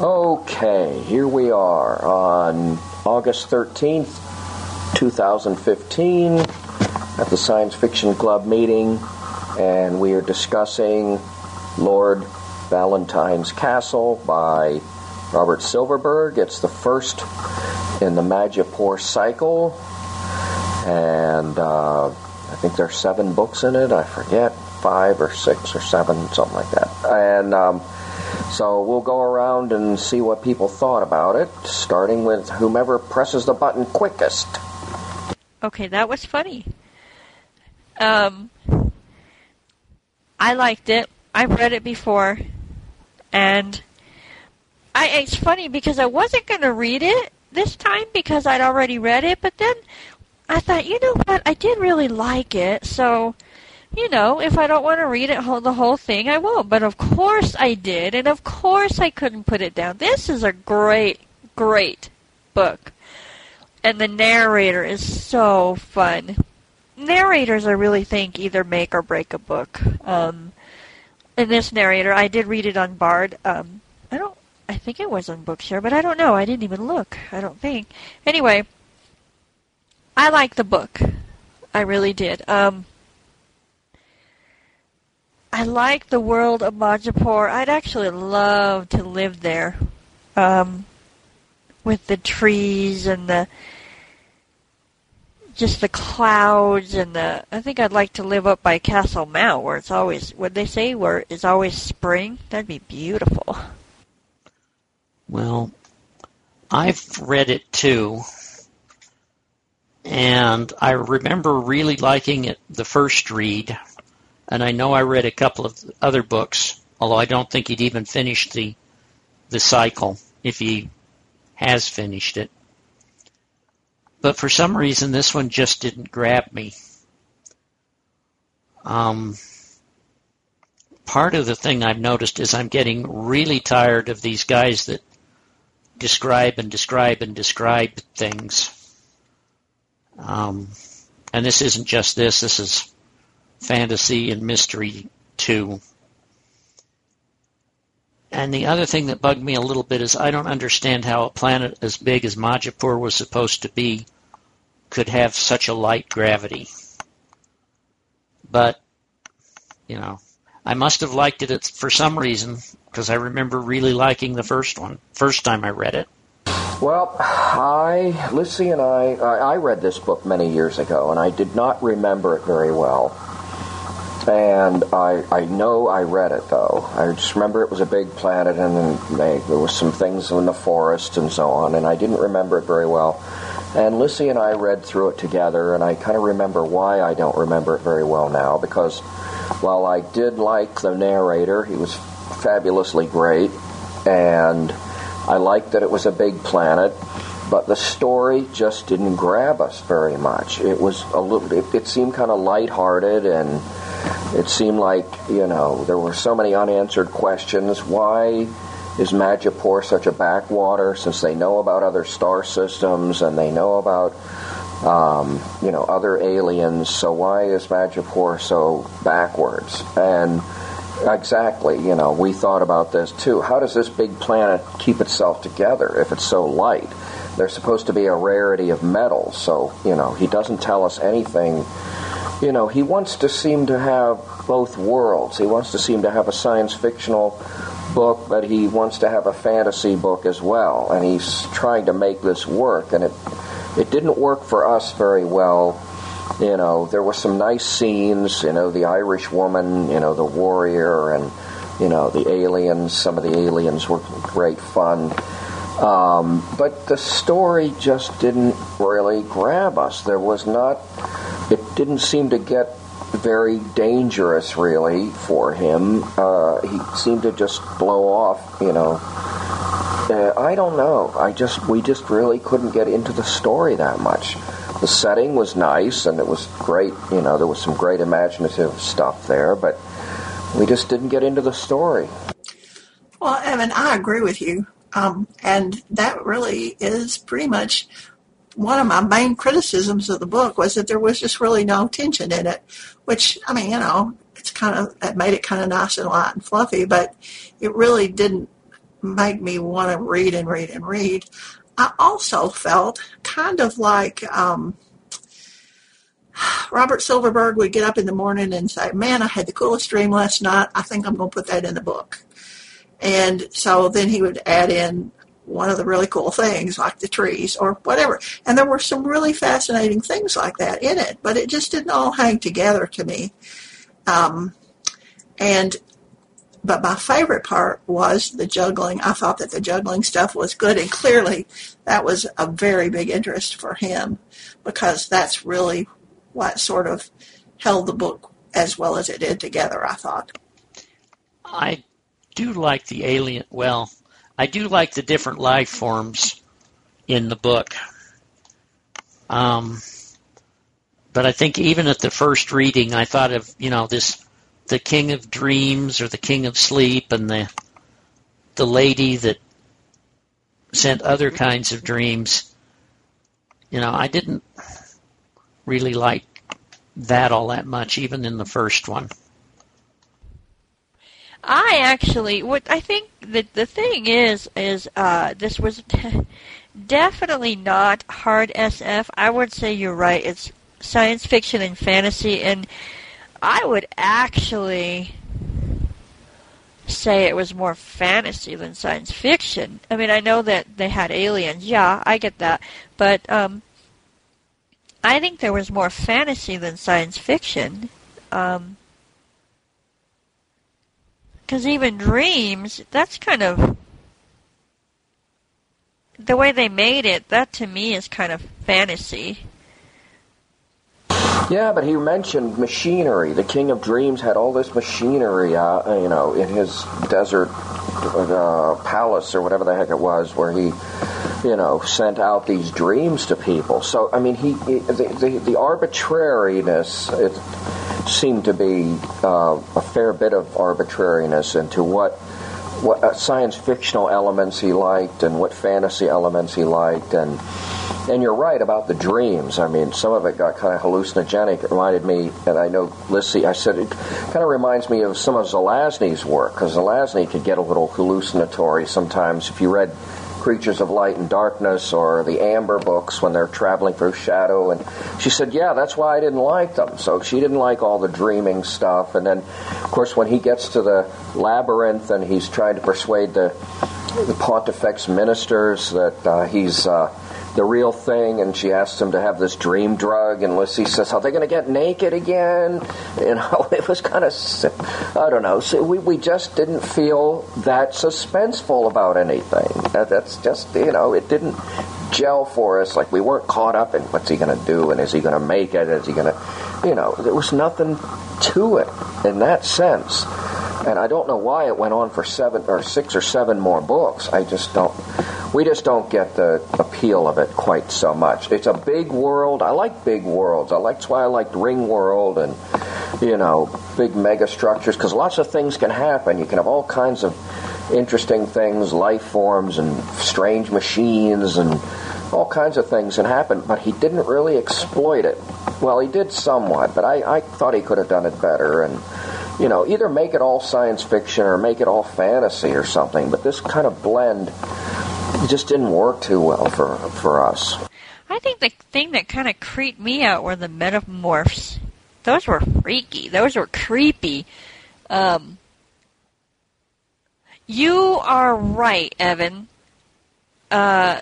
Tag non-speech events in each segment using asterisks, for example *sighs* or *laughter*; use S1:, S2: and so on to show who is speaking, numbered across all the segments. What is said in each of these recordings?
S1: Okay, here we are on August 13th, 2015, at the Science Fiction Club meeting, and we are discussing Lord Valentine's Castle by Robert Silverberg. It's the first in the Majipoor cycle, and uh, I think there's seven books in it. I forget, five or six or seven, something like that. And um, so we'll go around and see what people thought about it, starting with whomever presses the button quickest.
S2: Okay, that was funny. Um, I liked it. I've read it before, and I it's funny because I wasn't going to read it this time because I'd already read it, but then I thought, you know what, I did really like it, so you know, if I don't want to read it the whole thing, I won't. But of course I did, and of course I couldn't put it down. This is a great, great book, and the narrator is so fun. Narrators, I really think, either make or break a book. Um, and this narrator, I did read it on Bard. Um, I don't, I think it was on Bookshare, but I don't know. I didn't even look. I don't think. Anyway, I like the book. I really did. Um, I like the world of Majipoor. I'd actually love to live there, um, with the trees and the just the clouds and the. I think I'd like to live up by Castle Mount, where it's always what they say where it's always spring. That'd be beautiful.
S3: Well, I've read it too, and I remember really liking it the first read and I know I read a couple of other books, although I don't think he'd even finished the the cycle if he has finished it. But for some reason, this one just didn't grab me. Um, part of the thing I've noticed is I'm getting really tired of these guys that describe and describe and describe things. Um, and this isn't just this. This is fantasy and mystery too. And the other thing that bugged me a little bit is I don't understand how a planet as big as Majipoor was supposed to be could have such a light gravity. But, you know, I must have liked it for some reason because I remember really liking the first one, first time I read it.
S1: Well, I, Lucy and I, I read this book many years ago, and I did not remember it very well and I, I know I read it though. I just remember it was a big planet, and they, there was some things in the forest and so on, and I didn't remember it very well. And Lucy and I read through it together, and I kind of remember why I don't remember it very well now. Because while I did like the narrator, he was fabulously great, and I liked that it was a big planet but the story just didn't grab us very much. It was a little. It, it seemed kind of lighthearted and it seemed like, you know, there were so many unanswered questions. Why is Majipoor such a backwater since they know about other star systems and they know about, um, you know, other aliens? So why is Majipoor so backwards? And exactly, you know, we thought about this too. How does this big planet keep itself together if it's so light? There's supposed to be a rarity of metals, so, you know, he doesn't tell us anything you know, he wants to seem to have both worlds. He wants to seem to have a science fictional book, but he wants to have a fantasy book as well. And he's trying to make this work, and it it didn't work for us very well. You know, there were some nice scenes. You know, the Irish woman. You know, the warrior, and you know the aliens. Some of the aliens were great fun. Um, but the story just didn't really grab us. There was not it didn't seem to get very dangerous, really, for him. Uh, he seemed to just blow off, you know. Uh, I don't know. I just we just really couldn't get into the story that much. The setting was nice and it was great. You know, there was some great imaginative stuff there, but we just didn't get into the story.
S4: Well, Evan, I agree with you. Um, and that really is pretty much one of my main criticisms of the book was that there was just really no tension in it, which, I mean, you know, it's kind of, it made it kind of nice and light and fluffy, but it really didn't make me want to read and read and read. I also felt kind of like um, *sighs* Robert Silverberg would get up in the morning and say, Man, I had the coolest dream last night. I think I'm going to put that in the book. And so then he would add in one of the really cool things, like the trees or whatever. And there were some really fascinating things like that in it, but it just didn't all hang together to me. Um, and but my favorite part was the juggling. I thought that the juggling stuff was good, and clearly that was a very big interest for him because that's really what sort of held the book as well as it did together. I thought.
S3: I do like the alien. Well, I do like the different life forms in the book. Um, but I think even at the first reading, I thought of you know this the king of dreams or the king of sleep and the the lady that sent other kinds of dreams. You know, I didn't really like that all that much, even in the first one.
S2: I actually, what I think that the thing is, is uh, this was *laughs* definitely not hard SF. I would say you're right. It's science fiction and fantasy, and I would actually say it was more fantasy than science fiction. I mean, I know that they had aliens. Yeah, I get that. But um, I think there was more fantasy than science fiction. Um, because even dreams, that's kind of the way they made it. That to me is kind of fantasy.
S1: Yeah, but he mentioned machinery. The King of Dreams had all this machinery, uh, you know, in his desert uh, palace or whatever the heck it was, where he, you know, sent out these dreams to people. So, I mean, he, he the, the, the arbitrariness it seemed to be uh, a fair bit of arbitrariness into what what uh, science fictional elements he liked and what fantasy elements he liked and and you're right about the dreams. I mean, some of it got kind of hallucinogenic. It reminded me, and I know Lissy, I said it kind of reminds me of some of Zelazny's work, because Zelazny could get a little hallucinatory sometimes. If you read Creatures of Light and Darkness or the Amber books when they're traveling through shadow, and she said, yeah, that's why I didn't like them. So she didn't like all the dreaming stuff. And then, of course, when he gets to the labyrinth and he's trying to persuade the the Pontifex ministers that uh, he's uh, the real thing, and she asks him to have this dream drug, and Lissy says, "Are they going to get naked again?" *laughs* You know, it was kind of, I don't know. So we we just didn't feel that suspenseful about anything. That's just you know, it didn't gel for us. Like we weren't caught up in what's he going to do, and is he going to make it? Is he going to, you know, there was nothing to it in that sense. And I don't know why it went on for seven or six or seven more books. I just don't we just don't get the appeal of it quite so much. It's a big world. I like big worlds. I like that's why I liked Ring World and you know big mega structures because lots of things can happen. You can have all kinds of interesting things, life forms and strange machines and all kinds of things can happen. But he didn't really exploit it. Well, he did somewhat, but I, I thought he could have done it better and you know, either make it all science fiction or make it all fantasy or something. But this kind of blend it just didn't work too well for for us.
S2: I think the thing that kind of creeped me out were the metamorphs. Those were freaky. Those were creepy. Um, you are right, Evan. Uh,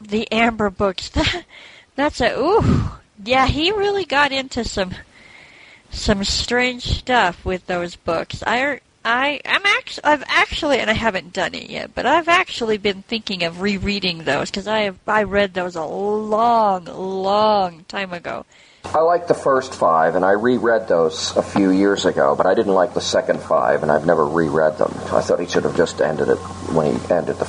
S2: the Amber books. That, *laughs* that's a ooh. Yeah, he really got into some some strange stuff with those books. I I am actually I've actually and I haven't done it yet, but I've actually been thinking of rereading those because I have I read those a long, long time ago.
S1: I like the first five, and I reread those a few years ago, but I didn't like the second five, and I've never reread them. I thought he should have just ended it when he ended the,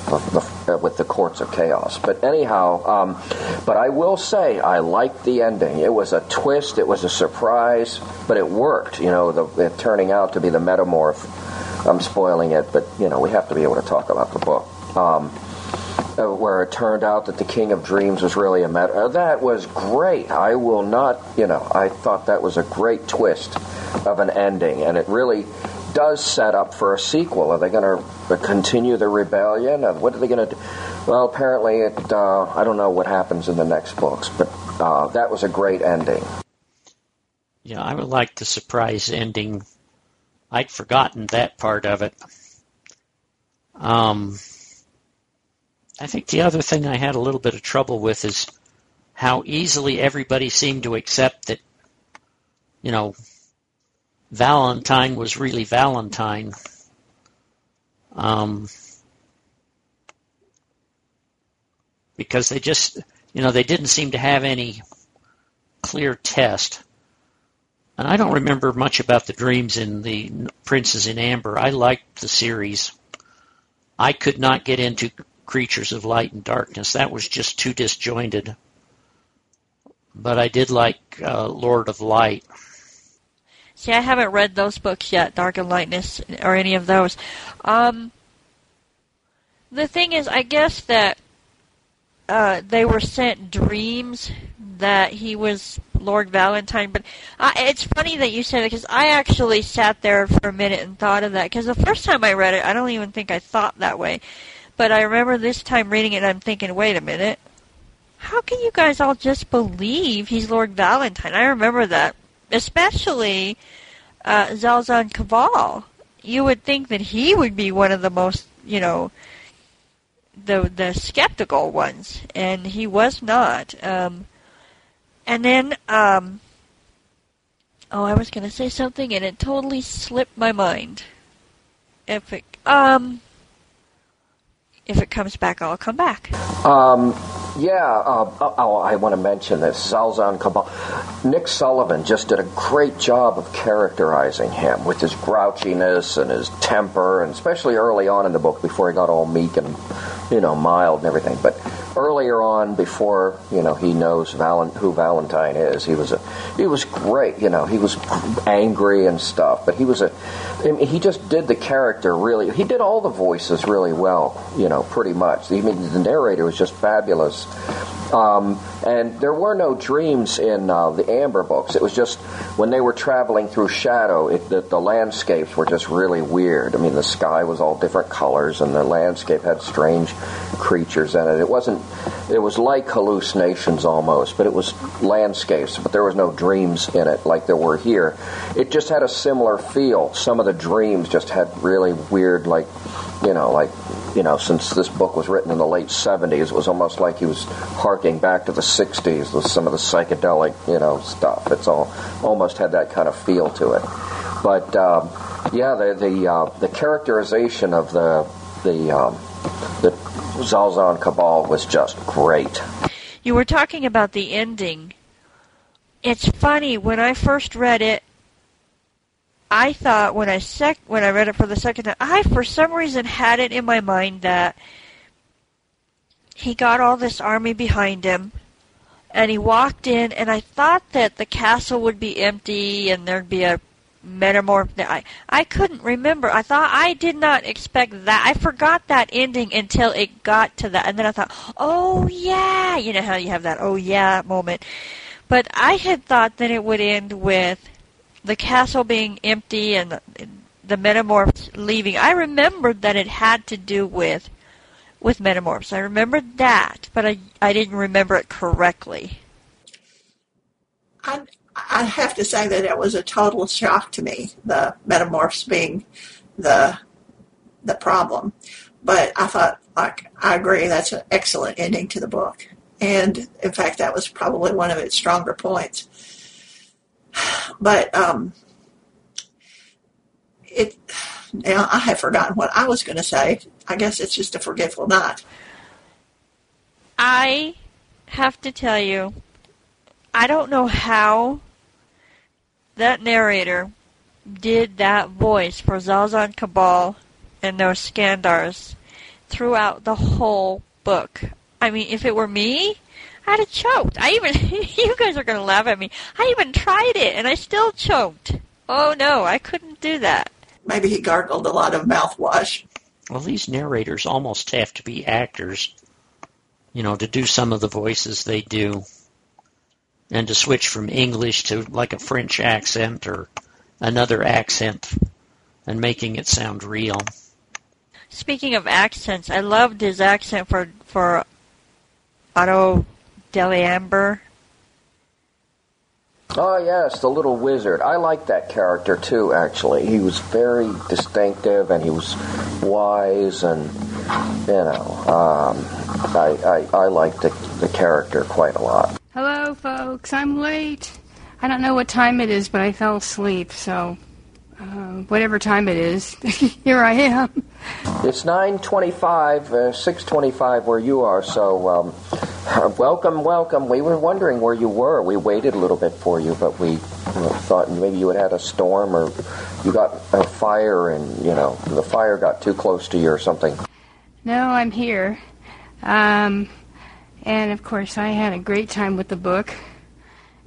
S1: the uh, with the Courts of Chaos. But anyhow, um, but I will say I liked the ending. It was a twist, it was a surprise, but it worked. You know, the, it turning out to be the metamorph. I'm spoiling it, but you know we have to be able to talk about the book. Um, uh, where it turned out that the King of Dreams was really a meta. Uh, that was great. I will not, you know, I thought that was a great twist of an ending, and it really does set up for a sequel. Are they going to continue the rebellion? What are they going to do? Well, apparently, it. Uh, I don't know what happens in the next books, but uh, that was a great ending.
S3: Yeah, I would like the surprise ending. I'd forgotten that part of it. Um, I think the other thing I had a little bit of trouble with is how easily everybody seemed to accept that, you know, Valentine was really Valentine. Um, because they just, you know, they didn't seem to have any clear test. And I don't remember much about the dreams in the Princes in Amber. I liked the series. I could not get into Creatures of Light and Darkness. That was just too disjointed. But I did like uh, Lord of Light.
S2: See, I haven't read those books yet, Dark and Lightness, or any of those. Um, the thing is, I guess that uh, they were sent dreams that he was Lord Valentine. But I, it's funny that you said it because I actually sat there for a minute and thought of that. Because the first time I read it, I don't even think I thought that way. But I remember this time reading it, and I'm thinking, wait a minute. How can you guys all just believe he's Lord Valentine? I remember that. Especially uh, Zalzan Kavol. You would think that he would be one of the most, you know, the the skeptical ones, and he was not. Um, and then, um, oh, I was going to say something, and it totally slipped my mind. If it, um, if it comes back, I'll come back.
S1: Um, yeah, uh, oh, I want to mention this. Zalzan Kavol. Nick Sullivan just did a great job of characterizing him with his grouchiness and his temper, and especially early on in the book before he got all meek and, you know, mild and everything. But earlier on, before you know he knows Valen- who Valentine is, he was a he was great. You know, he was angry and stuff, but he was a I mean, he just did the character really. He did all the voices really well. You know, pretty much. I mean, the narrator was just fabulous. Um, and there were no dreams in uh, the Amber books. It was just when they were traveling through shadow, it, the, the, landscapes were just really weird. I mean, the sky was all different colors, and the landscape had strange creatures in it. It wasn't. It was like hallucinations almost, but it was landscapes. But there was no dreams in it like there were here. It just had a similar feel. Some of the dreams just had really weird, like you know, like you know, since this book was written in the late 70s, it was almost like he was harking back to the 60s with some of the psychedelic, you know, stuff. It's all almost had that kind of feel to it. But um, yeah, the the, uh, the characterization of the the um, the Zalzan Kavol was just great.
S2: You were talking about the ending. It's funny when I first read it. I thought when I sec when I read it for the second time, I for some reason had it in my mind that he got all this army behind him and he walked in and I thought that the castle would be empty and there'd be a metamorph I I couldn't remember. I thought I did not expect that. I forgot that ending until it got to that and then I thought, "Oh yeah." You know how you have that "oh yeah" moment. But I had thought that it would end with the castle being empty and the metamorphs leaving. I remembered that it had to do with with metamorphs. I remembered that, but I I didn't remember it correctly.
S4: I I have to say that it was a total shock to me, the metamorphs being the the problem. But I thought, like, I agree, that's an excellent ending to the book. And in fact, that was probably one of its stronger points. But um, it now I have forgotten what I was going to say. I guess it's just a forgetful night.
S2: I have to tell you, I don't know how that narrator did that voice for Zalzan Kavol and those Skandars throughout the whole book. I mean, if it were me, I'd have choked. I even, *laughs* you guys are going to laugh at me. I even tried it and I still choked. Oh no, I couldn't do that.
S4: Maybe he gargled a lot of mouthwash.
S3: Well, these narrators almost have to be actors, you know, to do some of the voices they do. And to switch from English to like a French accent or another accent and making it sound real.
S2: Speaking of accents, I loved his accent for for Otto Deliamber.
S1: Oh yes, the little wizard. I liked that character too. Actually, he was very distinctive, and he was wise, and you know, um, I, I I liked the, the character quite a lot.
S5: Hello, folks. I'm late. I don't know what time it is, but I fell asleep, so uh, whatever time it is, *laughs* here I am.
S1: It's 9:25, uh, 6:25 where you are. So, um, *laughs* welcome, welcome. We were wondering where you were. We waited a little bit for you, but we thought maybe you had had a storm or you got a fire, and you know the fire got too close to you or something.
S5: No, I'm here. Um, and of course, I had a great time with the book.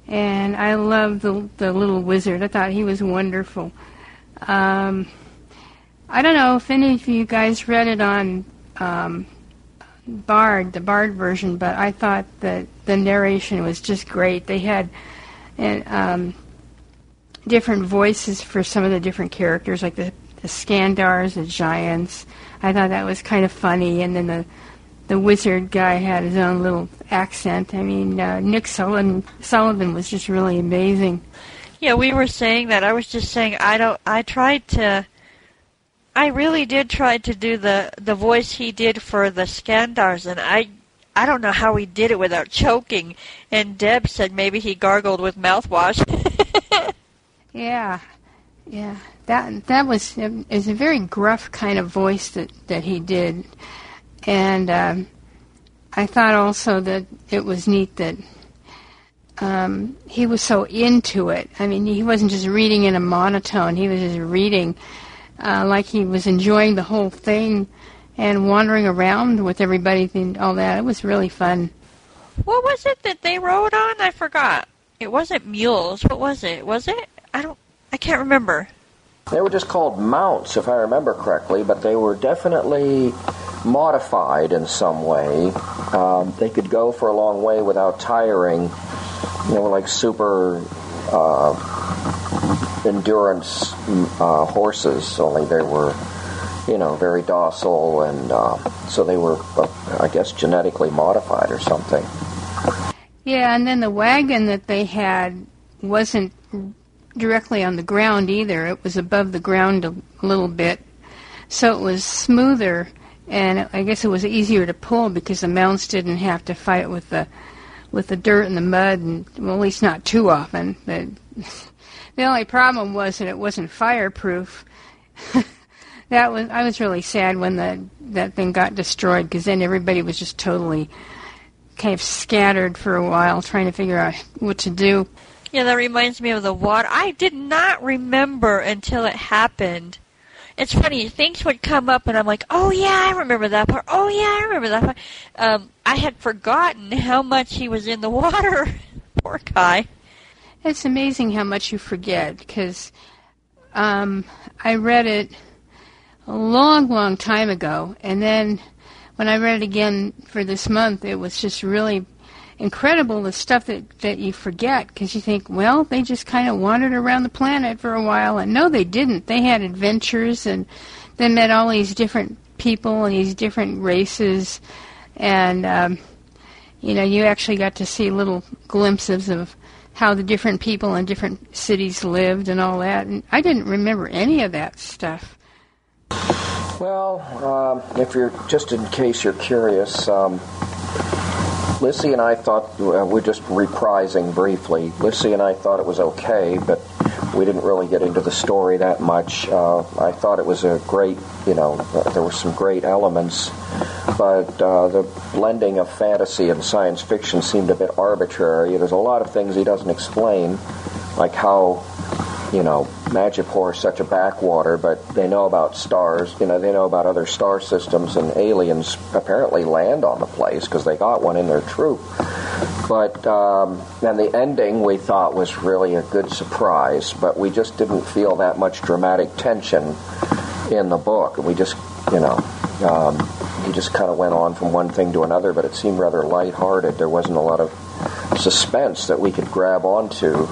S5: And I loved the, the little wizard. I thought he was wonderful. Um, I don't know if any of you guys read it on um, Bard, the Bard version, but I thought that the narration was just great. They had and, um, different voices for some of the different characters, like the, the Skandars, the giants. I thought that was kind of funny, and then the the wizard guy had his own little accent. I mean, uh, Nick Sullivan Sullivan was just really amazing.
S2: Yeah, we were saying that. I was just saying I don't. I tried to. I really did try to do the the voice he did for the Skandars, and I I don't know how he did it without choking. And Deb said maybe he gargled with mouthwash. *laughs*
S5: yeah, yeah. That that was is a very gruff kind of voice that that he did, and um, I thought also that it was neat that um, he was so into it. I mean, he wasn't just reading in a monotone; he was just reading uh, like he was enjoying the whole thing and wandering around with everybody and all that. It was really fun.
S2: What was it that they rode on? I forgot. It wasn't mules. What was it? Was it? I don't. I can't remember.
S1: They were just called mounts, if I remember correctly, but they were definitely modified in some way. Um, they could go for a long way without tiring. They were like super uh, endurance uh, horses, only they were, you know, very docile, and uh, so they were, uh, I guess, genetically modified or something.
S5: Yeah, and then the wagon that they had wasn't directly on the ground either. It was above the ground a little bit, so it was smoother, and I guess it was easier to pull because the mounts didn't have to fight with the with the dirt and the mud, and well, at least not too often. The, *laughs* the only problem was that it wasn't fireproof. *laughs* that was I was really sad when the that thing got destroyed because then everybody was just totally kind of scattered for a while trying to figure out what to do.
S2: Yeah, that reminds me of the water. I did not remember until it happened. It's funny, things would come up and I'm like, oh yeah, I remember that part. Oh yeah, I remember that part. Um, I had forgotten how much he was in the *laughs* water. Poor guy.
S5: It's amazing how much you forget because um, I read it a long, long time ago, and then when I read it again for this month, it was just really incredible the stuff that, that you forget because you think, well, they just kind of wandered around the planet for a while. And no, they didn't. They had adventures and they met all these different people and these different races. And, um, you know, you actually got to see little glimpses of how the different people in different cities lived and all that. And I didn't remember any of that stuff.
S1: Well, um, if you're just in case you're curious, um, Lissy and I thought uh, we're just reprising briefly. Lissy and I thought it was okay, but we didn't really get into the story that much. Uh, I thought it was a great, you know, uh, there were some great elements, but uh, the blending of fantasy and science fiction seemed a bit arbitrary. There's a lot of things he doesn't explain, like how you know, Majipoor is such a backwater, but they know about stars. You know, they know about other star systems, and aliens apparently land on the place because they got one in their troop. But um, and the ending we thought was really a good surprise, but we just didn't feel that much dramatic tension in the book. We just, you know, um, he just kind of went on from one thing to another, but it seemed rather lighthearted. There wasn't a lot of suspense that we could grab onto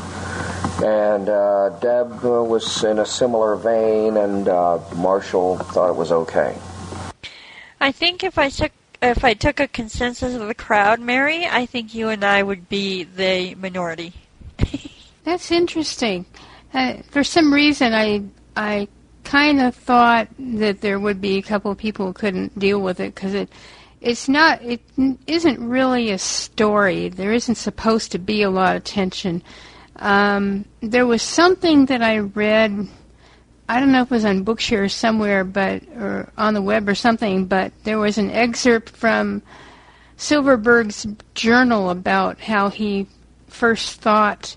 S1: And uh, Deb uh, was in a similar vein, and uh, Marshall thought it was okay.
S2: I think if I took if I took a consensus of the crowd, Mary, I think you and I would be the minority. *laughs*
S5: That's interesting. Uh, for some reason, I I kind of thought that there would be a couple of people who couldn't deal with it because it it's not it isn't really a story. There isn't supposed to be a lot of tension. Um, there was something that I read. I don't know if it was on Bookshare or somewhere, but or on the web or something. But there was an excerpt from Silverberg's journal about how he first thought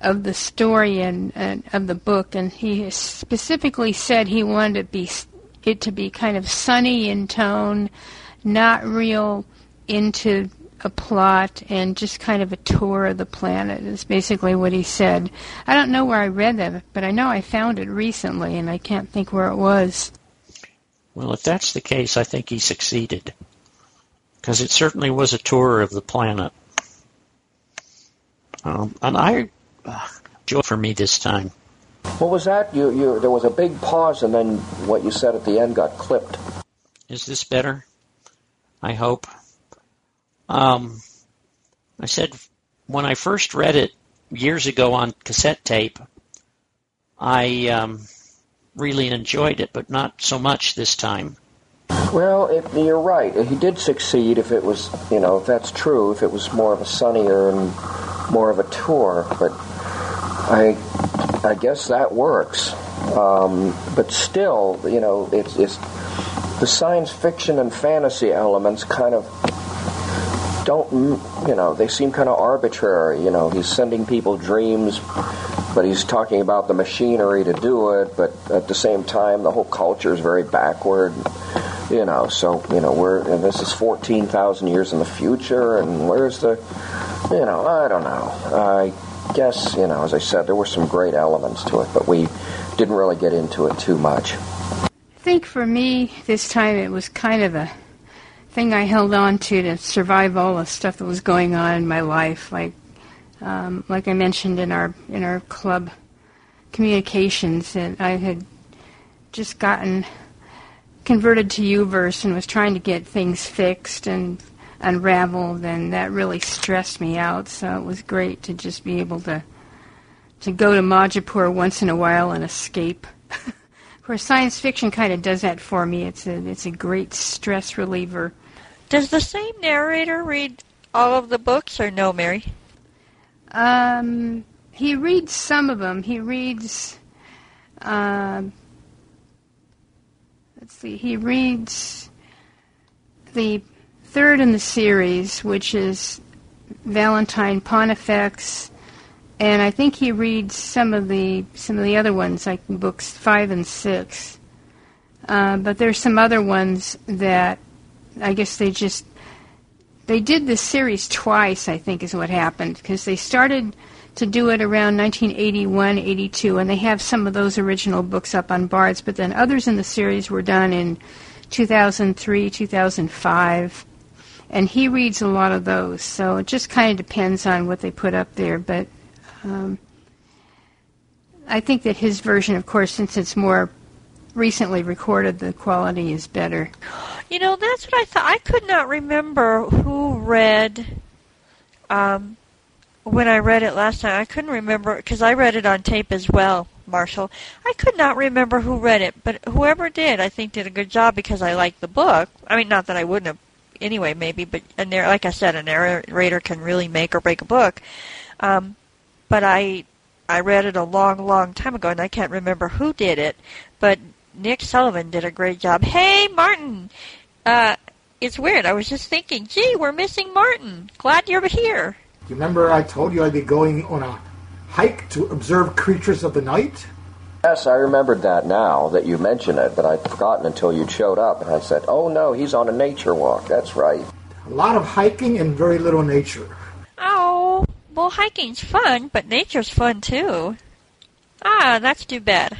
S5: of the story and, and of the book, and he specifically said he wanted to be it to be kind of sunny in tone, not real into a plot and just kind of a tour of the planet is basically what he said. I don't know where I read that, but I know I found it recently and I can't think where it was.
S3: Well, if that's the case, I think he succeeded. Because it certainly was a tour of the planet. Um, and I, uh, joy for me this time.
S1: What was that? You, you, there was a big pause, and then what you said at the end got clipped.
S3: Is this better? I hope. Um, I said when I first read it years ago on cassette tape, I um, really enjoyed it, but not so much this time.
S1: Well, you're right. He did succeed. If it was, you know, if that's true, if it was more of a sunnier and more of a tour, but I, I guess that works. Um, but still, you know, it's, it's the science fiction and fantasy elements kind of don't, you know, they seem kind of arbitrary. You know, he's sending people dreams, but he's talking about the machinery to do it, but at the same time, the whole culture is very backward. You know, so, you know, we're, and this is 14,000 years in the future, and where's the, you know, I don't know. I guess, you know, as I said, there were some great elements to it, but we didn't really get into it too much.
S5: I think for me, this time it was kind of a thing I held on to to survive all the stuff that was going on in my life. Like, um, like I mentioned in our in our club communications, that I had just gotten converted to UVerse and was trying to get things fixed and unraveled, and that really stressed me out. So it was great to just be able to to go to Majipoor once in a while and escape. *laughs* Where science fiction kind of does that for me. It's a it's a great stress reliever.
S2: Does the same narrator read all of the books, or no, Mary?
S5: Um, he reads some of them. He reads. Uh, let's see. He reads the third in the series, which is Valentine Pontifex, and I think he reads some of the some of the other ones, like books five and six. Uh, but there's some other ones that I guess they just they did this series twice. I think is what happened because they started to do it around 1981, 82, and they have some of those original books up on Bards. But then others in the series were done in 2003, 2005, and he reads a lot of those. So it just kind of depends on what they put up there, but. Um, I think that his version, of course, since it's more recently recorded, the quality is better.
S2: You know, that's what I thought. I could not remember who read. Um, when I read it last time, I couldn't remember because I read it on tape as well, Marshall. I could not remember who read it, but whoever did, I think, did a good job because I liked the book. I mean, not that I wouldn't have anyway, maybe, but a narr- like I said, a narrator can really make or break a book. Um, but I I read it a long, long time ago, and I can't remember who did it. But Nick Sullivan did a great job. Hey, Martin! Uh, it's weird. I was just thinking, gee, we're missing Martin. Glad you're here.
S6: You remember I told you I'd be going on a hike to observe creatures of the night?
S1: Yes, I remembered that now that you mention it, but I'd forgotten until you showed up, and I said, "Oh no, he's on a nature walk." That's right.
S6: A lot of hiking and very little nature.
S2: Oh, well, hiking's fun, but nature's fun too. Ah, that's too bad.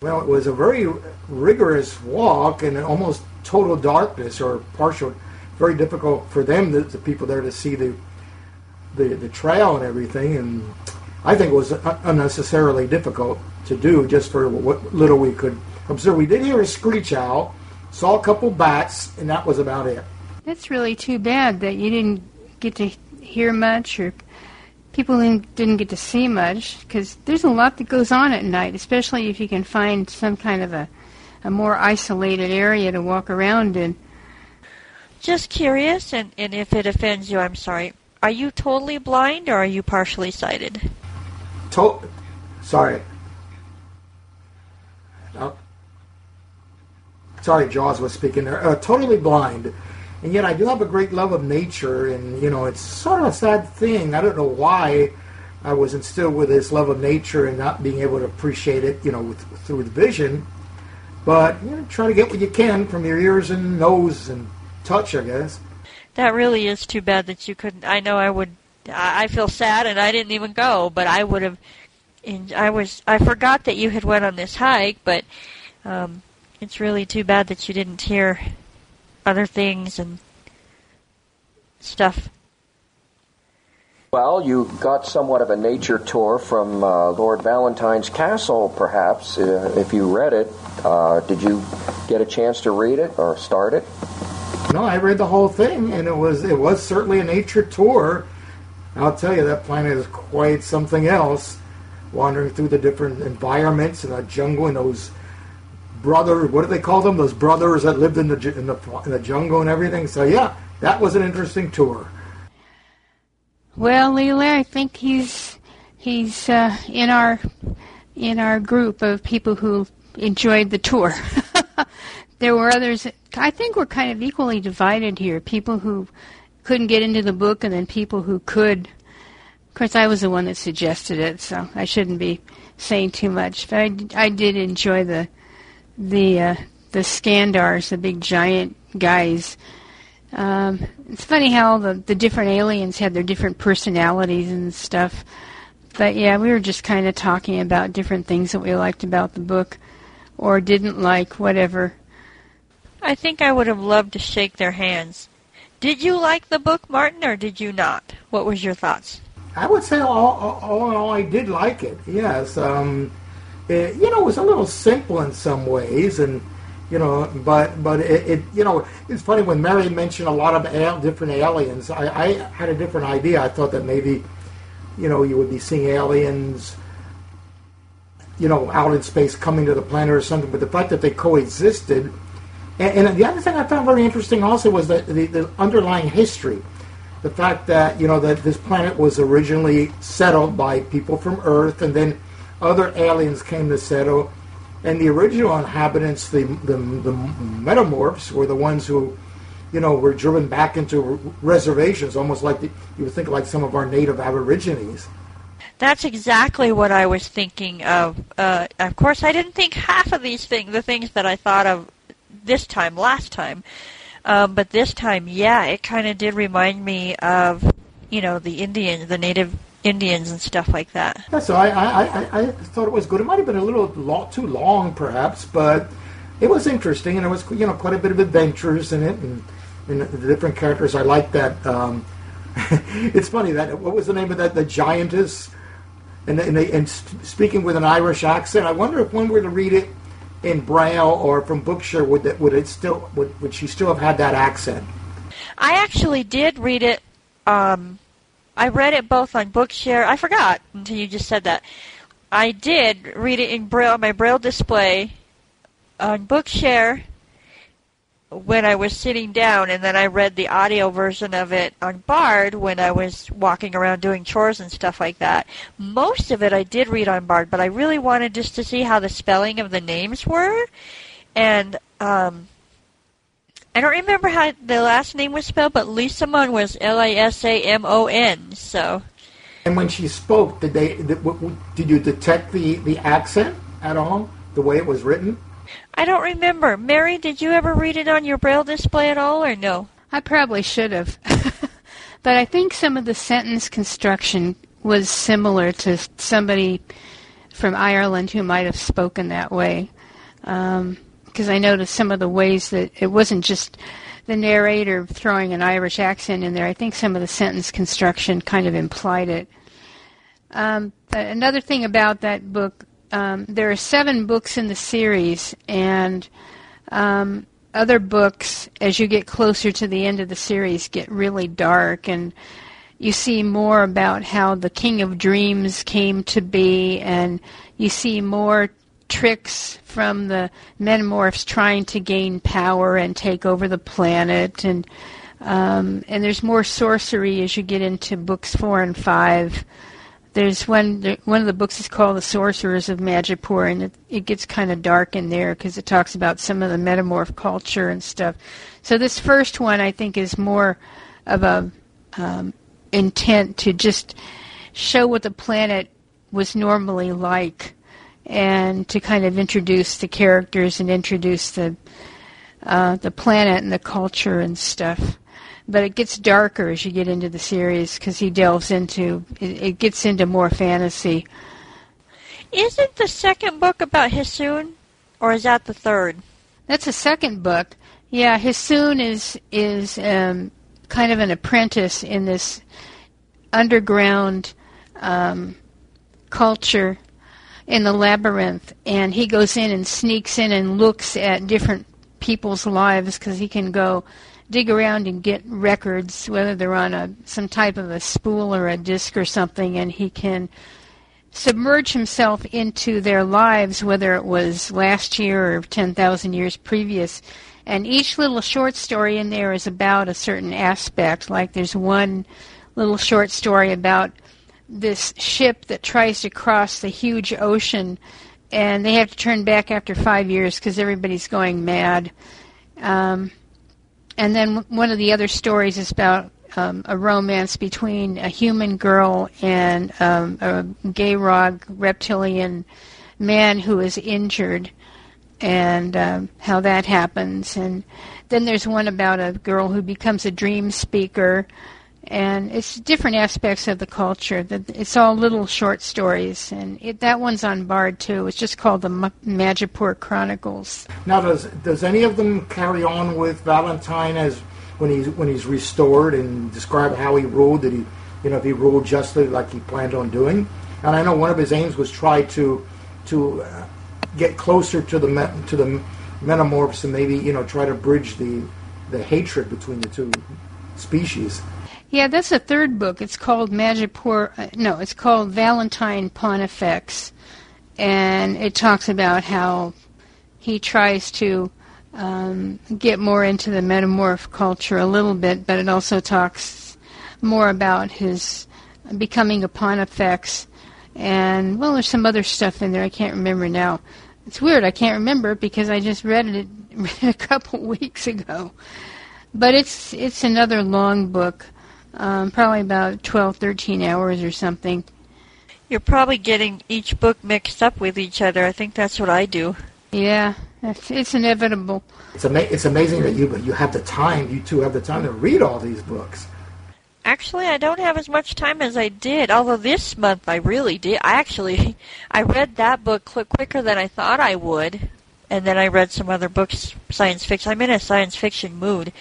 S6: Well, it was a very rigorous walk in almost total darkness or partial. Very difficult for them, the, the people there, to see the, the the trail and everything. And I think it was unnecessarily difficult to do just for what little we could observe. We did hear a screech owl, saw a couple bats, and that was about it.
S5: That's really too bad that you didn't get to hear much or people didn't get to see much because there's a lot that goes on at night, especially if you can find some kind of a, a more isolated area to walk around in.
S2: Just curious, and, and if it offends you, I'm sorry. Are you totally blind or are you partially sighted?
S6: To- sorry. Uh, sorry, Jaws was speaking there. Uh, totally blind. And yet I do have a great love of nature, and, you know, it's sort of a sad thing. I don't know why I was instilled with this love of nature and not being able to appreciate it, you know, with, through the vision. But, you know, try to get what you can from your ears and nose and touch, I guess.
S2: That really is too bad that you couldn't. I know I would. I feel sad, and I didn't even go, but I would have. I was. I forgot that you had went on this hike, but um, it's really too bad that you didn't hear other things and stuff.
S1: Well, you got somewhat of a nature tour from uh, Lord Valentine's castle, perhaps, uh, if you read it. Uh, did you get a chance to read it or start it?
S6: No, I read the whole thing, and it was it was certainly a nature tour. I'll tell you, that planet is quite something else. Wandering through the different environments and the jungle and those brothers, what do they call them? Those brothers that lived in the in the, in the jungle and everything. So yeah, that was an interesting tour.
S5: Well, Leela, I think he's he's uh, in our in our group of people who enjoyed the tour. *laughs* there were others. I think we're kind of equally divided here. People who couldn't get into the book, and then people who could. Of course, I was the one that suggested it, so I shouldn't be saying too much. But I, I did enjoy the the uh, the Skandars, the big giant guys. Um, it's funny how the the different aliens had their different personalities and stuff. But yeah, we were just kind of talking about different things that we liked about the book or didn't like, whatever.
S2: I think I would have loved to shake their hands. Did you like the book, Martin, or did you not? What was your thoughts?
S6: I would say all, all in all, I did like it. Yes, um, it, you know, it was a little simple in some ways, and you know, but but it, it you know, it's funny when Mary mentioned a lot of al- different aliens. I, I had a different idea. I thought that maybe, you know, you would be seeing aliens you know, out in space coming to the planet or something, but the fact that they coexisted. And, and the other thing I found very interesting also was that the, the underlying history. The fact that, you know, that this planet was originally settled by people from Earth and then other aliens came to settle. And the original inhabitants, the, the, the metamorphs, were the ones who, you know, were driven back into reservations, almost like the, you would think like some of our native aborigines.
S2: That's exactly what I was thinking of. Uh, of course, I didn't think half of these things, the things that I thought of this time, last time. Um, but this time, yeah, it kind of did remind me of, you know, the Indians, the native Indians and stuff like that.
S6: Yeah, so I, I, I, I thought it was good. It might have been a little too long, perhaps, but it was interesting, and there was, you know, quite a bit of adventures in it, and, and the different characters. I like that. Um, *laughs* it's funny that what was the name of that? The giantess and, and, they, and speaking with an Irish accent. I wonder if one were to read it in Braille or from Bookshare, would that would it still would, would she still have had that accent?
S2: I actually did read it. Um, I read it both on Bookshare. I forgot until you just said that. I did read it in Braille on my Braille display on Bookshare when I was sitting down, and then I read the audio version of it on Bard when I was walking around doing chores and stuff like that. Most of it I did read on Bard, but I really wanted just to see how the spelling of the names were, and um, I don't remember how the last name was spelled, but Lisa Lisamon was L I S A M O N. So.
S6: And when she spoke, did they did, did you detect the the accent at all? The way it was written?
S2: I don't remember. Mary, did you ever read it on your braille display at all, or no?
S5: I probably should have. *laughs* but I think some of the sentence construction was similar to somebody from Ireland who might have spoken that way. Um, Because I noticed some of the ways that it wasn't just the narrator throwing an Irish accent in there. I think some of the sentence construction kind of implied it. Um, another thing about that book, um, there are seven books in the series, and um, other books, as you get closer to the end of the series, get really dark, and you see more about how the King of Dreams came to be, and you see more tricks from the Metamorphs trying to gain power and take over the planet, and um, and there's more sorcery as you get into books four and five. There's one. One of the books is called "The Sorcerers of Majipoor," and it, it gets kind of dark in there because it talks about some of the metamorph culture and stuff. So this first one, I think, is more of a um, intent to just show what the planet was normally like, and to kind of introduce the characters and introduce the uh, the planet and the culture and stuff but it gets darker as you get into the series because he delves into it, it, gets into more fantasy.
S2: Isn't the second book about Hissune, or is that the third?
S5: That's the second book. Yeah, Hissune is is um, kind of an apprentice in this underground um, culture in the labyrinth, and he goes in and sneaks in and looks at different people's lives because he can go dig around and get records, whether they're on a some type of a spool or a disc or something, and he can submerge himself into their lives, whether it was last year or 10,000 years previous. And each little short story in there is about a certain aspect. Like there's one little short story about this ship that tries to cross the huge ocean, and they have to turn back after five years because everybody's going mad. Um, and then one of the other stories is about um, a romance between a human girl and um, a Ghayrog reptilian man who is injured, and um, how that happens. And then there's one about a girl who becomes a dream speaker, and it's different aspects of the culture. It's all little short stories, and it, that one's on Bard too. It's just called the M- Majipoor Chronicles.
S6: Now, does does any of them carry on with Valentine as when he's when he's restored and describe how he ruled? Did he, you know, if he ruled justly like he planned on doing? And I know one of his aims was try to to uh, get closer to the to the metamorphs and maybe you know try to bridge the the hatred between the two species.
S5: Yeah, that's the third book. It's called Majipoor. Uh, no, it's called Valentine Pontifex, and it talks about how he tries to um, get more into the metamorph culture a little bit, but it also talks more about his becoming a Pontifex, and well, there's some other stuff in there I can't remember now. It's weird I can't remember because I just read it, read *laughs* it a couple weeks ago. But it's it's another long book um, probably about 12, 13 hours or something.
S2: You're probably getting each book mixed up with each other. I think that's what I do.
S5: Yeah, it's, it's inevitable.
S6: It's, ama- it's amazing that you you have the time. You two have the time to read all these books.
S2: Actually, I don't have as much time as I did. Although this month I really did. I actually *laughs* I read that book quicker than I thought I would, and then I read some other books, science fiction. I'm in a science fiction mood.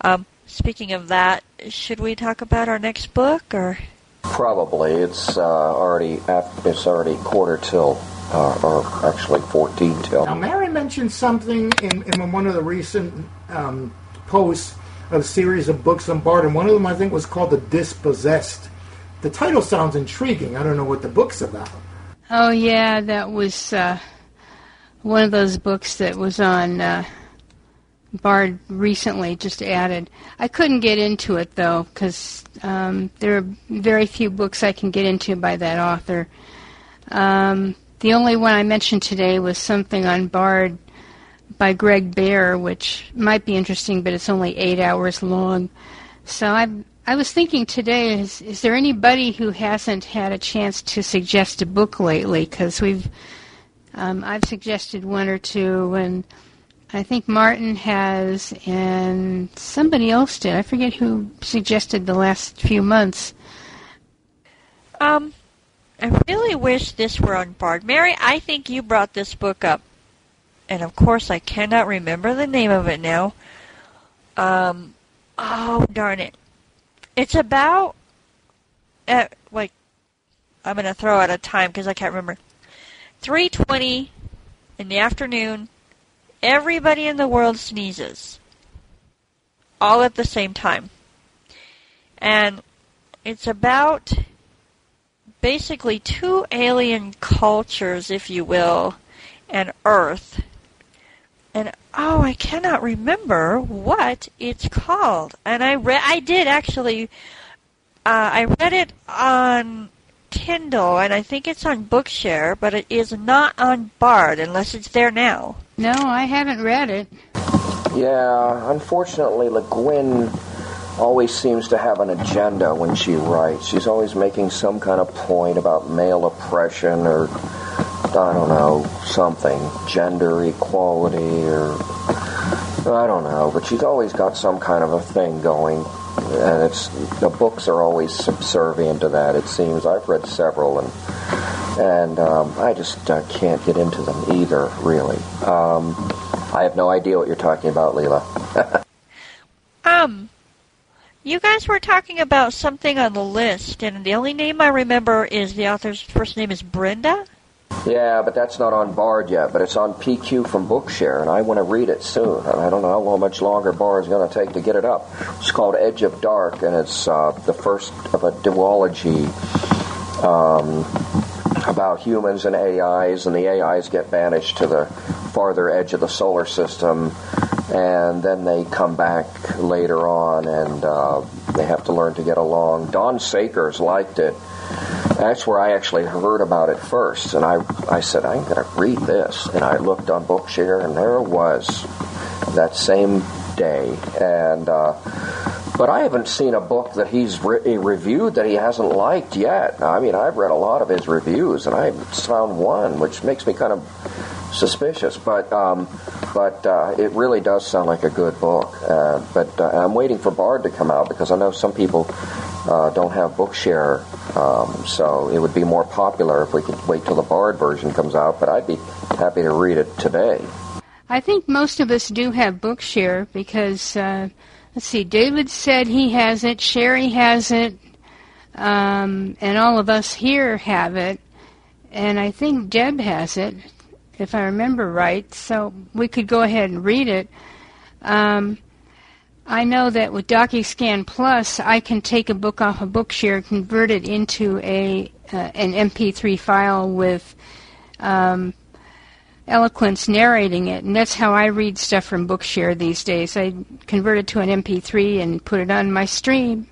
S2: Um, Speaking of that, should we talk about our next book or?
S1: Probably. It's uh, already it's already quarter till, uh, or actually fourteen till.
S6: Now, Mary mentioned something in, in one of the recent um, posts of a series of books on Bard, and one of them I think was called "The Dispossessed." The title sounds intriguing. I don't know what the book's about.
S5: Oh yeah, that was uh, one of those books that was on uh, Bard recently just added. I couldn't get into it though because um, there are very few books I can get into by that author. Um, the only one I mentioned today was something on Bard by Greg Bear, which might be interesting, but it's only eight hours long. So I I was thinking today, is, is there anybody who hasn't had a chance to suggest a book lately? Because we've um, I've suggested one or two and I think Martin has, and somebody else did. I forget who suggested the last few months.
S2: Um, I really wish this were on Bard. Mary, I think you brought this book up. And of course, I cannot remember the name of it now. Um, oh, darn it. It's about, uh, like, I'm going to throw out a time because I can't remember. 3:20 in the afternoon. Everybody in the world sneezes. All at the same time. And it's about basically two alien cultures, if you will, and Earth. And oh, I cannot remember what it's called. And I read, I did actually, uh, I read it on Kindle, and I think it's on Bookshare, but it is not on Bard unless it's there now.
S5: No, I haven't read it.
S1: Yeah, unfortunately, Le Guin always seems to have an agenda when she writes. She's always making some kind of point about male oppression or, I don't know, something, gender equality or, I don't know, but she's always got some kind of a thing going. And it's the books are always subservient to that. It seems I've read several, and and um, I just uh, can't get into them either. Really, um, I have no idea what you're talking about, Leela. *laughs*
S2: Um, you guys were talking about something on the list, and the only name I remember is the author's first name is Brenda.
S1: Yeah, but that's not on Bard yet, but it's on PQ from Bookshare, and I want to read it soon. And I don't know how much longer Bard is going to take to get it up. It's called Edge of Dark, and it's uh, the first of a duology um, about humans and AIs, and the AIs get banished to the farther edge of the solar system, and then they come back later on, and uh, they have to learn to get along. Don Sakers liked it. That's where I actually heard about it first, and I, I said, I'm going to read this. And I looked on Bookshare, and there it was that same day. And uh, but I haven't seen a book that he's re- reviewed that he hasn't liked yet. I mean, I've read a lot of his reviews, and I've found one which makes me kind of suspicious. But um, but uh, it really does sound like a good book. Uh, but uh, I'm waiting for Bard to come out because I know some people uh, don't have Bookshare, um, so it would be more popular if we could wait till the Bard version comes out. But I'd be happy to read it today.
S5: I think most of us do have Bookshare because, uh, let's see, David said he has it, Sherry has it, um, and all of us here have it. And I think Deb has it, if I remember right. So we could go ahead and read it. Um, I know that with DocuScan Plus, I can take a book off of Bookshare, convert it into a uh, an MP3 file with um, Eloquence narrating it, and that's how I read stuff from Bookshare these days. I convert it to an MP3 and put it on my stream,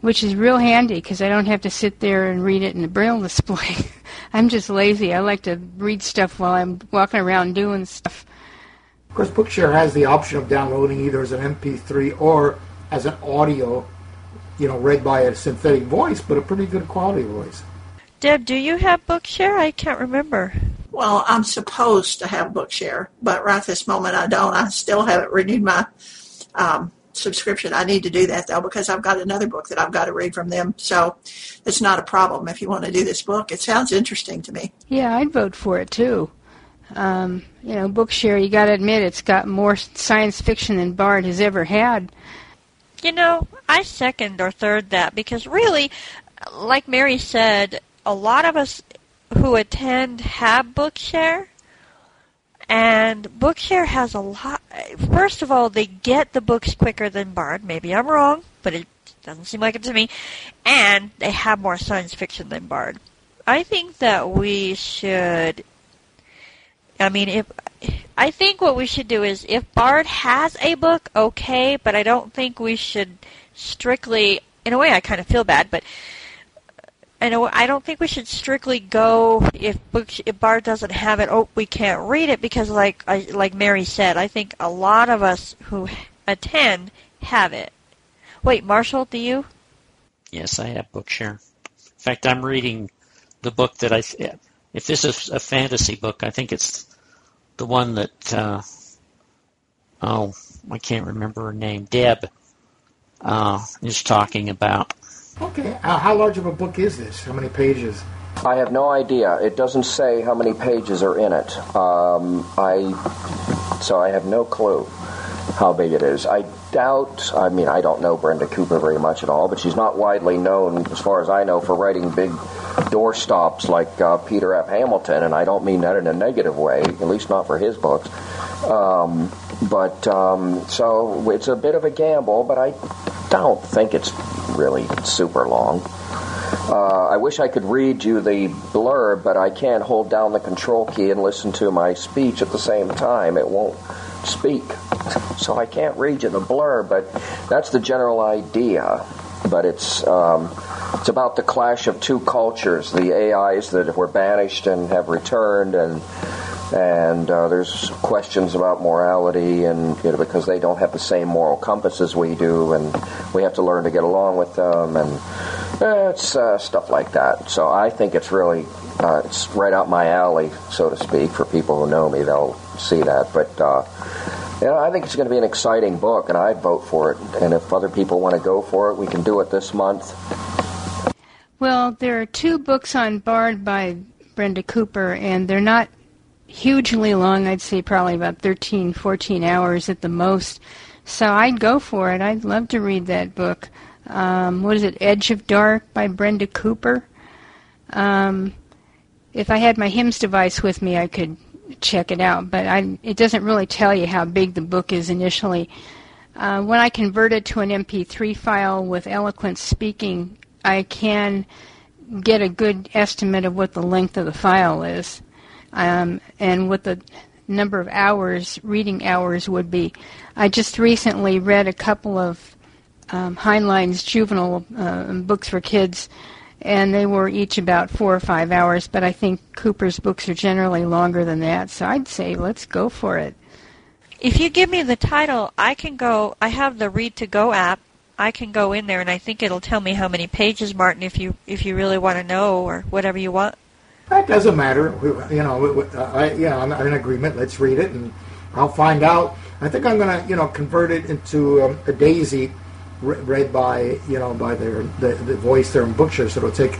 S5: which is real handy because I don't have to sit there and read it in the braille *laughs* display. I'm just lazy. I like to read stuff while I'm walking around doing stuff.
S6: Of course, Bookshare has the option of downloading either as an MP3 or as an audio, you know, read by a synthetic voice, but a pretty good quality voice.
S2: Deb, do you have Bookshare? I can't remember.
S4: Well, I'm supposed to have Bookshare, but right this moment I don't. I still haven't renewed my um, subscription. I need to do that though because I've got another book that I've got to read from them. So it's not a problem if you want to do this book. It sounds interesting to me.
S5: Yeah, I'd vote for it too. Um, you know, Bookshare, you got to admit, it's got more science fiction than Bard has ever had.
S2: You know, I second or third that because really, like Mary said, a lot of us who attend have Bookshare. And Bookshare has a lot. First of all, they get the books quicker than Bard. Maybe I'm wrong, but it doesn't seem like it to me. And they have more science fiction than Bard. I think that we should. I mean, if I think what we should do is, if Bard has a book, okay, but I don't think we should strictly. In a way, I kind of feel bad, but I don't think we should strictly go if if Bard doesn't have it. Oh, we can't read it because, like I, like Mary said, I think a lot of us who attend have it. Wait, Marshall, do you?
S3: Yes, I have Bookshare. In fact, I'm reading the book that I. If this is a fantasy book, I think it's the one that. Uh, oh, I can't remember her name. Deb uh, is talking about.
S6: Okay. Uh, how large of a book is this? How many pages?
S1: I have no idea. It doesn't say how many pages are in it. Um, I so I have no clue. how big it is. I doubt. I mean, I don't know Brenda Cooper very much at all, but she's not widely known, as far as I know, for writing big doorstops like uh, Peter F. Hamilton, and I don't mean that in a negative way, at least not for his books. Um, but um, so it's a bit of a gamble, but I don't think it's really super long. Uh, I wish I could read you the blurb, but I can't hold down the control key and listen to my speech at the same time. It won't speak. So I can't read you the blurb, but that's the general idea. But it's um, it's about the clash of two cultures: the AIs that were banished and have returned, and and uh, there's questions about morality, and you know, because they don't have the same moral compass as we do, and we have to learn to get along with them, and uh, it's uh, stuff like that. So I think it's really uh, it's right out my alley, so to speak. For people who know me, they'll see that. But uh, you know, I think it's going to be an exciting book, and I'd vote for it. And if other people want to go for it, we can do it this month.
S5: Well, there are two books on Bard by Brenda Cooper, and they're not hugely long. I'd say probably about 13, 14 hours at the most. So I'd go for it. I'd love to read that book. Um, what is it? Edge of Dark by Brenda Cooper. Um, if I had my HIMS device with me, I could check it out, but I, it doesn't really tell you how big the book is initially. Uh, when I convert it to an MP3 file with eloquent speaking, I can get a good estimate of what the length of the file is um, and what the number of hours, reading hours, would be. I just recently read a couple of um, Heinlein's juvenile uh, books for kids, and they were each about four or five hours, but I think Cooper's books are generally longer than that, so I'd say let's go for it.
S2: If you give me the title, I can go. I have the Read to Go app. I can go in there, and I think it'll tell me how many pages, Martin, if you if you really want to know or whatever you want.
S6: That doesn't matter. You know, I, yeah, I'm in agreement. Let's read it, and I'll find out. I think I'm going to, you know, convert it into um, a Daisy, read by, you know, by their the, the voice there in Bookshare. So it'll take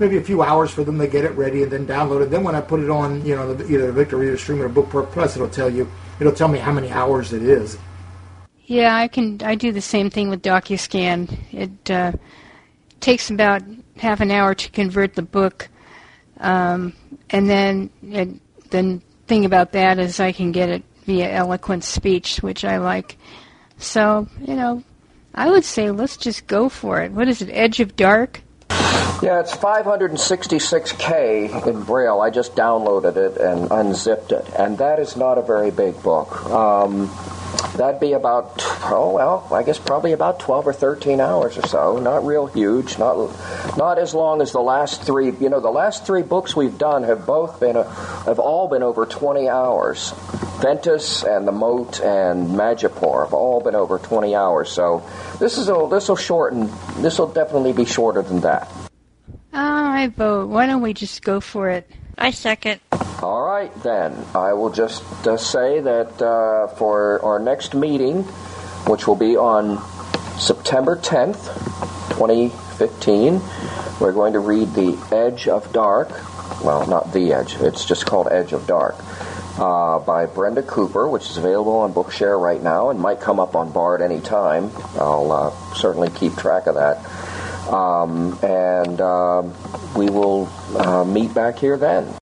S6: maybe a few hours for them to get it ready and then download it. Then when I put it on, you know, the, either Victor Reader Stream or Bookport Plus, it'll tell you, it'll tell me how many hours it is.
S5: Yeah, I can. I do the same thing with DocuScan. It uh, takes about half an hour to convert the book um, and then it, the thing about that is I can get it via eloquent speech, which I like. So, you know, I would say let's just go for it. What is it, Edge of Dark?
S1: Yeah, it's 566K in Braille. I just downloaded it and unzipped it. And that is not a very big book. Um, that'd be about oh well i guess probably about 12 or 13 hours or so. Not real huge. Not not as long as the last three you know the last three books we've done have both been a, have all been over 20 hours. Ventus and the Mote and Majipoor have all been over 20 hours. So this is a this will shorten this will definitely be shorter than that.
S5: I vote why don't we just go for it
S2: I second.
S1: All right, then. I will just uh, say that uh, for our next meeting, which will be on September 10th, 2015, we're going to read The Edge of Dark. Well, not The Edge, it's just called Edge of Dark. Uh, by Brenda Cooper, which is available on Bookshare right now and might come up on Bard anytime. I'll uh, certainly keep track of that. Um, and uh, we will uh, meet back here then.